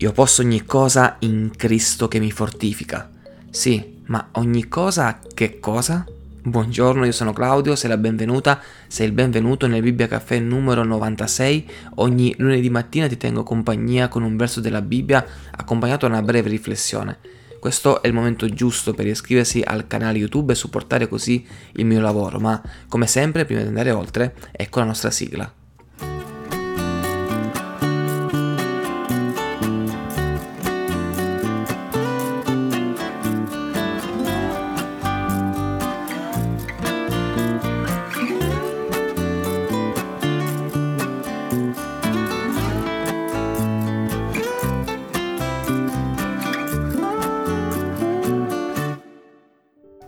Io posso ogni cosa in Cristo che mi fortifica. Sì, ma ogni cosa che cosa? Buongiorno, io sono Claudio, sei la benvenuta, sei il benvenuto nel Bibbia Caffè numero 96. Ogni lunedì mattina ti tengo compagnia con un verso della Bibbia accompagnato da una breve riflessione. Questo è il momento giusto per iscriversi al canale YouTube e supportare così il mio lavoro, ma come sempre, prima di andare oltre, ecco la nostra sigla.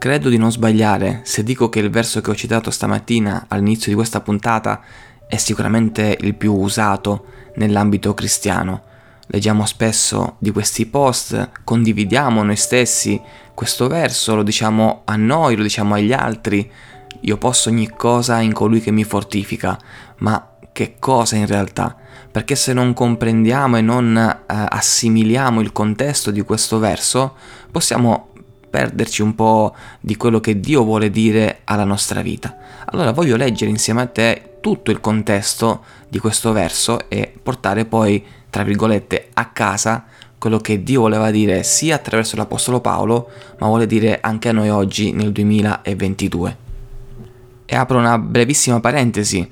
Credo di non sbagliare se dico che il verso che ho citato stamattina all'inizio di questa puntata è sicuramente il più usato nell'ambito cristiano. Leggiamo spesso di questi post, condividiamo noi stessi questo verso, lo diciamo a noi, lo diciamo agli altri. Io posso ogni cosa in colui che mi fortifica, ma che cosa in realtà? Perché se non comprendiamo e non eh, assimiliamo il contesto di questo verso, possiamo perderci un po' di quello che Dio vuole dire alla nostra vita. Allora voglio leggere insieme a te tutto il contesto di questo verso e portare poi, tra virgolette, a casa quello che Dio voleva dire sia attraverso l'Apostolo Paolo, ma vuole dire anche a noi oggi nel 2022. E apro una brevissima parentesi,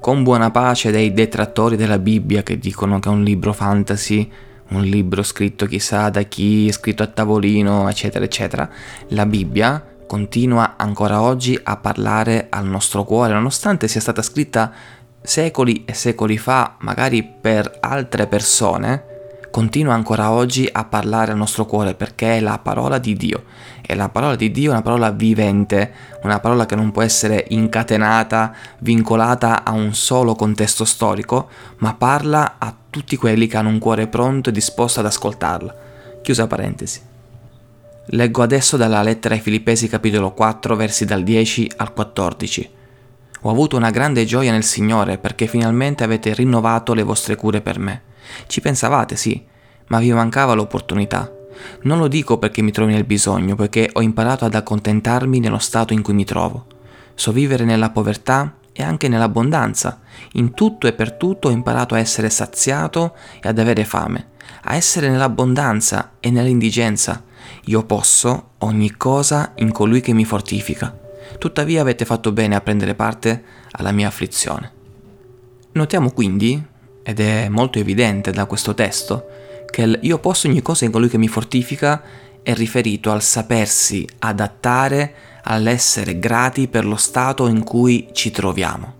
con buona pace dei detrattori della Bibbia che dicono che è un libro fantasy, un libro scritto chissà da chi, scritto a tavolino, eccetera, eccetera, la Bibbia continua ancora oggi a parlare al nostro cuore, nonostante sia stata scritta secoli e secoli fa, magari per altre persone, continua ancora oggi a parlare al nostro cuore perché è la parola di Dio. E la parola di Dio è una parola vivente, una parola che non può essere incatenata, vincolata a un solo contesto storico, ma parla a tutti quelli che hanno un cuore pronto e disposto ad ascoltarla. Chiusa parentesi. Leggo adesso dalla lettera ai Filippesi capitolo 4 versi dal 10 al 14. Ho avuto una grande gioia nel Signore perché finalmente avete rinnovato le vostre cure per me. Ci pensavate, sì, ma vi mancava l'opportunità. Non lo dico perché mi trovi nel bisogno, poiché ho imparato ad accontentarmi nello stato in cui mi trovo. So vivere nella povertà e anche nell'abbondanza. In tutto e per tutto ho imparato a essere saziato e ad avere fame, a essere nell'abbondanza e nell'indigenza. Io posso ogni cosa in colui che mi fortifica. Tuttavia avete fatto bene a prendere parte alla mia afflizione. Notiamo quindi ed è molto evidente da questo testo, che il io posso ogni cosa in colui che mi fortifica è riferito al sapersi adattare all'essere grati per lo stato in cui ci troviamo.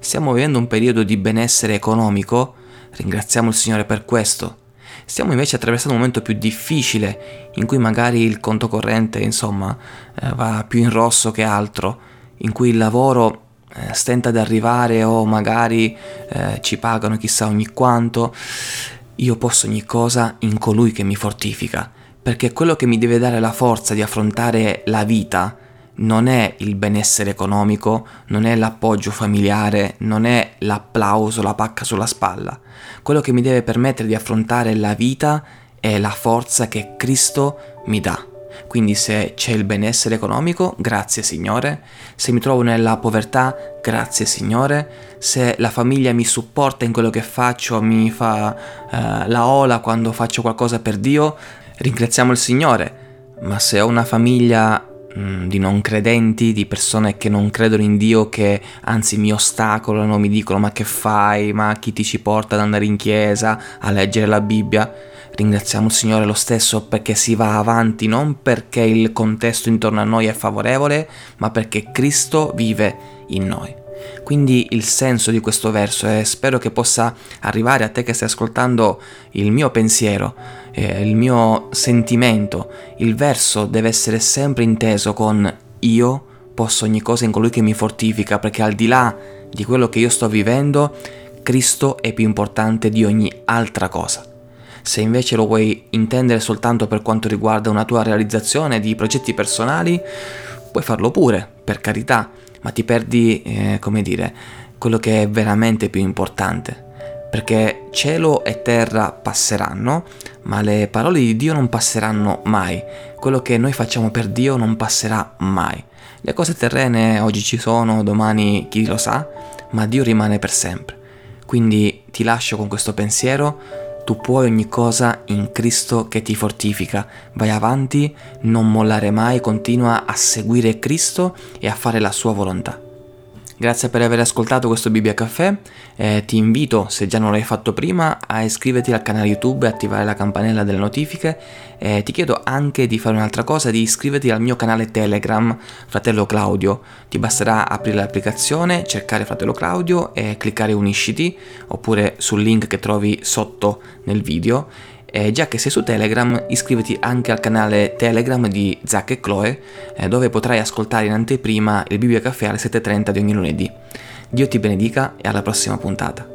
Stiamo vivendo un periodo di benessere economico, ringraziamo il Signore per questo. Stiamo invece attraversando un momento più difficile, in cui magari il conto corrente, insomma, eh, va più in rosso che altro, in cui il lavoro stenta ad arrivare o magari eh, ci pagano chissà ogni quanto, io posso ogni cosa in colui che mi fortifica, perché quello che mi deve dare la forza di affrontare la vita non è il benessere economico, non è l'appoggio familiare, non è l'applauso, la pacca sulla spalla. Quello che mi deve permettere di affrontare la vita è la forza che Cristo mi dà. Quindi se c'è il benessere economico, grazie Signore. Se mi trovo nella povertà, grazie Signore. Se la famiglia mi supporta in quello che faccio, mi fa uh, la ola quando faccio qualcosa per Dio, ringraziamo il Signore. Ma se ho una famiglia mm, di non credenti, di persone che non credono in Dio, che anzi mi ostacolano, mi dicono ma che fai, ma chi ti ci porta ad andare in chiesa, a leggere la Bibbia, Ringraziamo il Signore lo stesso perché si va avanti non perché il contesto intorno a noi è favorevole, ma perché Cristo vive in noi. Quindi il senso di questo verso e spero che possa arrivare a te che stai ascoltando il mio pensiero, eh, il mio sentimento. Il verso deve essere sempre inteso con io posso ogni cosa in colui che mi fortifica, perché al di là di quello che io sto vivendo, Cristo è più importante di ogni altra cosa. Se invece lo vuoi intendere soltanto per quanto riguarda una tua realizzazione di progetti personali, puoi farlo pure, per carità, ma ti perdi, eh, come dire, quello che è veramente più importante. perché cielo e terra passeranno, ma le parole di Dio non passeranno mai. Quello che noi facciamo per Dio non passerà mai. Le cose terrene oggi ci sono, domani chi lo sa, ma Dio rimane per sempre. Quindi ti lascio con questo pensiero, tu puoi ogni cosa in Cristo che ti fortifica. Vai avanti, non mollare mai, continua a seguire Cristo e a fare la sua volontà. Grazie per aver ascoltato questo Bibbia Caffè, eh, ti invito, se già non l'hai fatto prima, a iscriverti al canale YouTube e attivare la campanella delle notifiche. Eh, ti chiedo anche di fare un'altra cosa, di iscriverti al mio canale Telegram, Fratello Claudio. Ti basterà aprire l'applicazione, cercare Fratello Claudio e cliccare Unisciti, oppure sul link che trovi sotto nel video eh, già che sei su Telegram iscriviti anche al canale Telegram di Zack e Chloe eh, dove potrai ascoltare in anteprima il Bibbia Caffè alle 7.30 di ogni lunedì. Dio ti benedica e alla prossima puntata.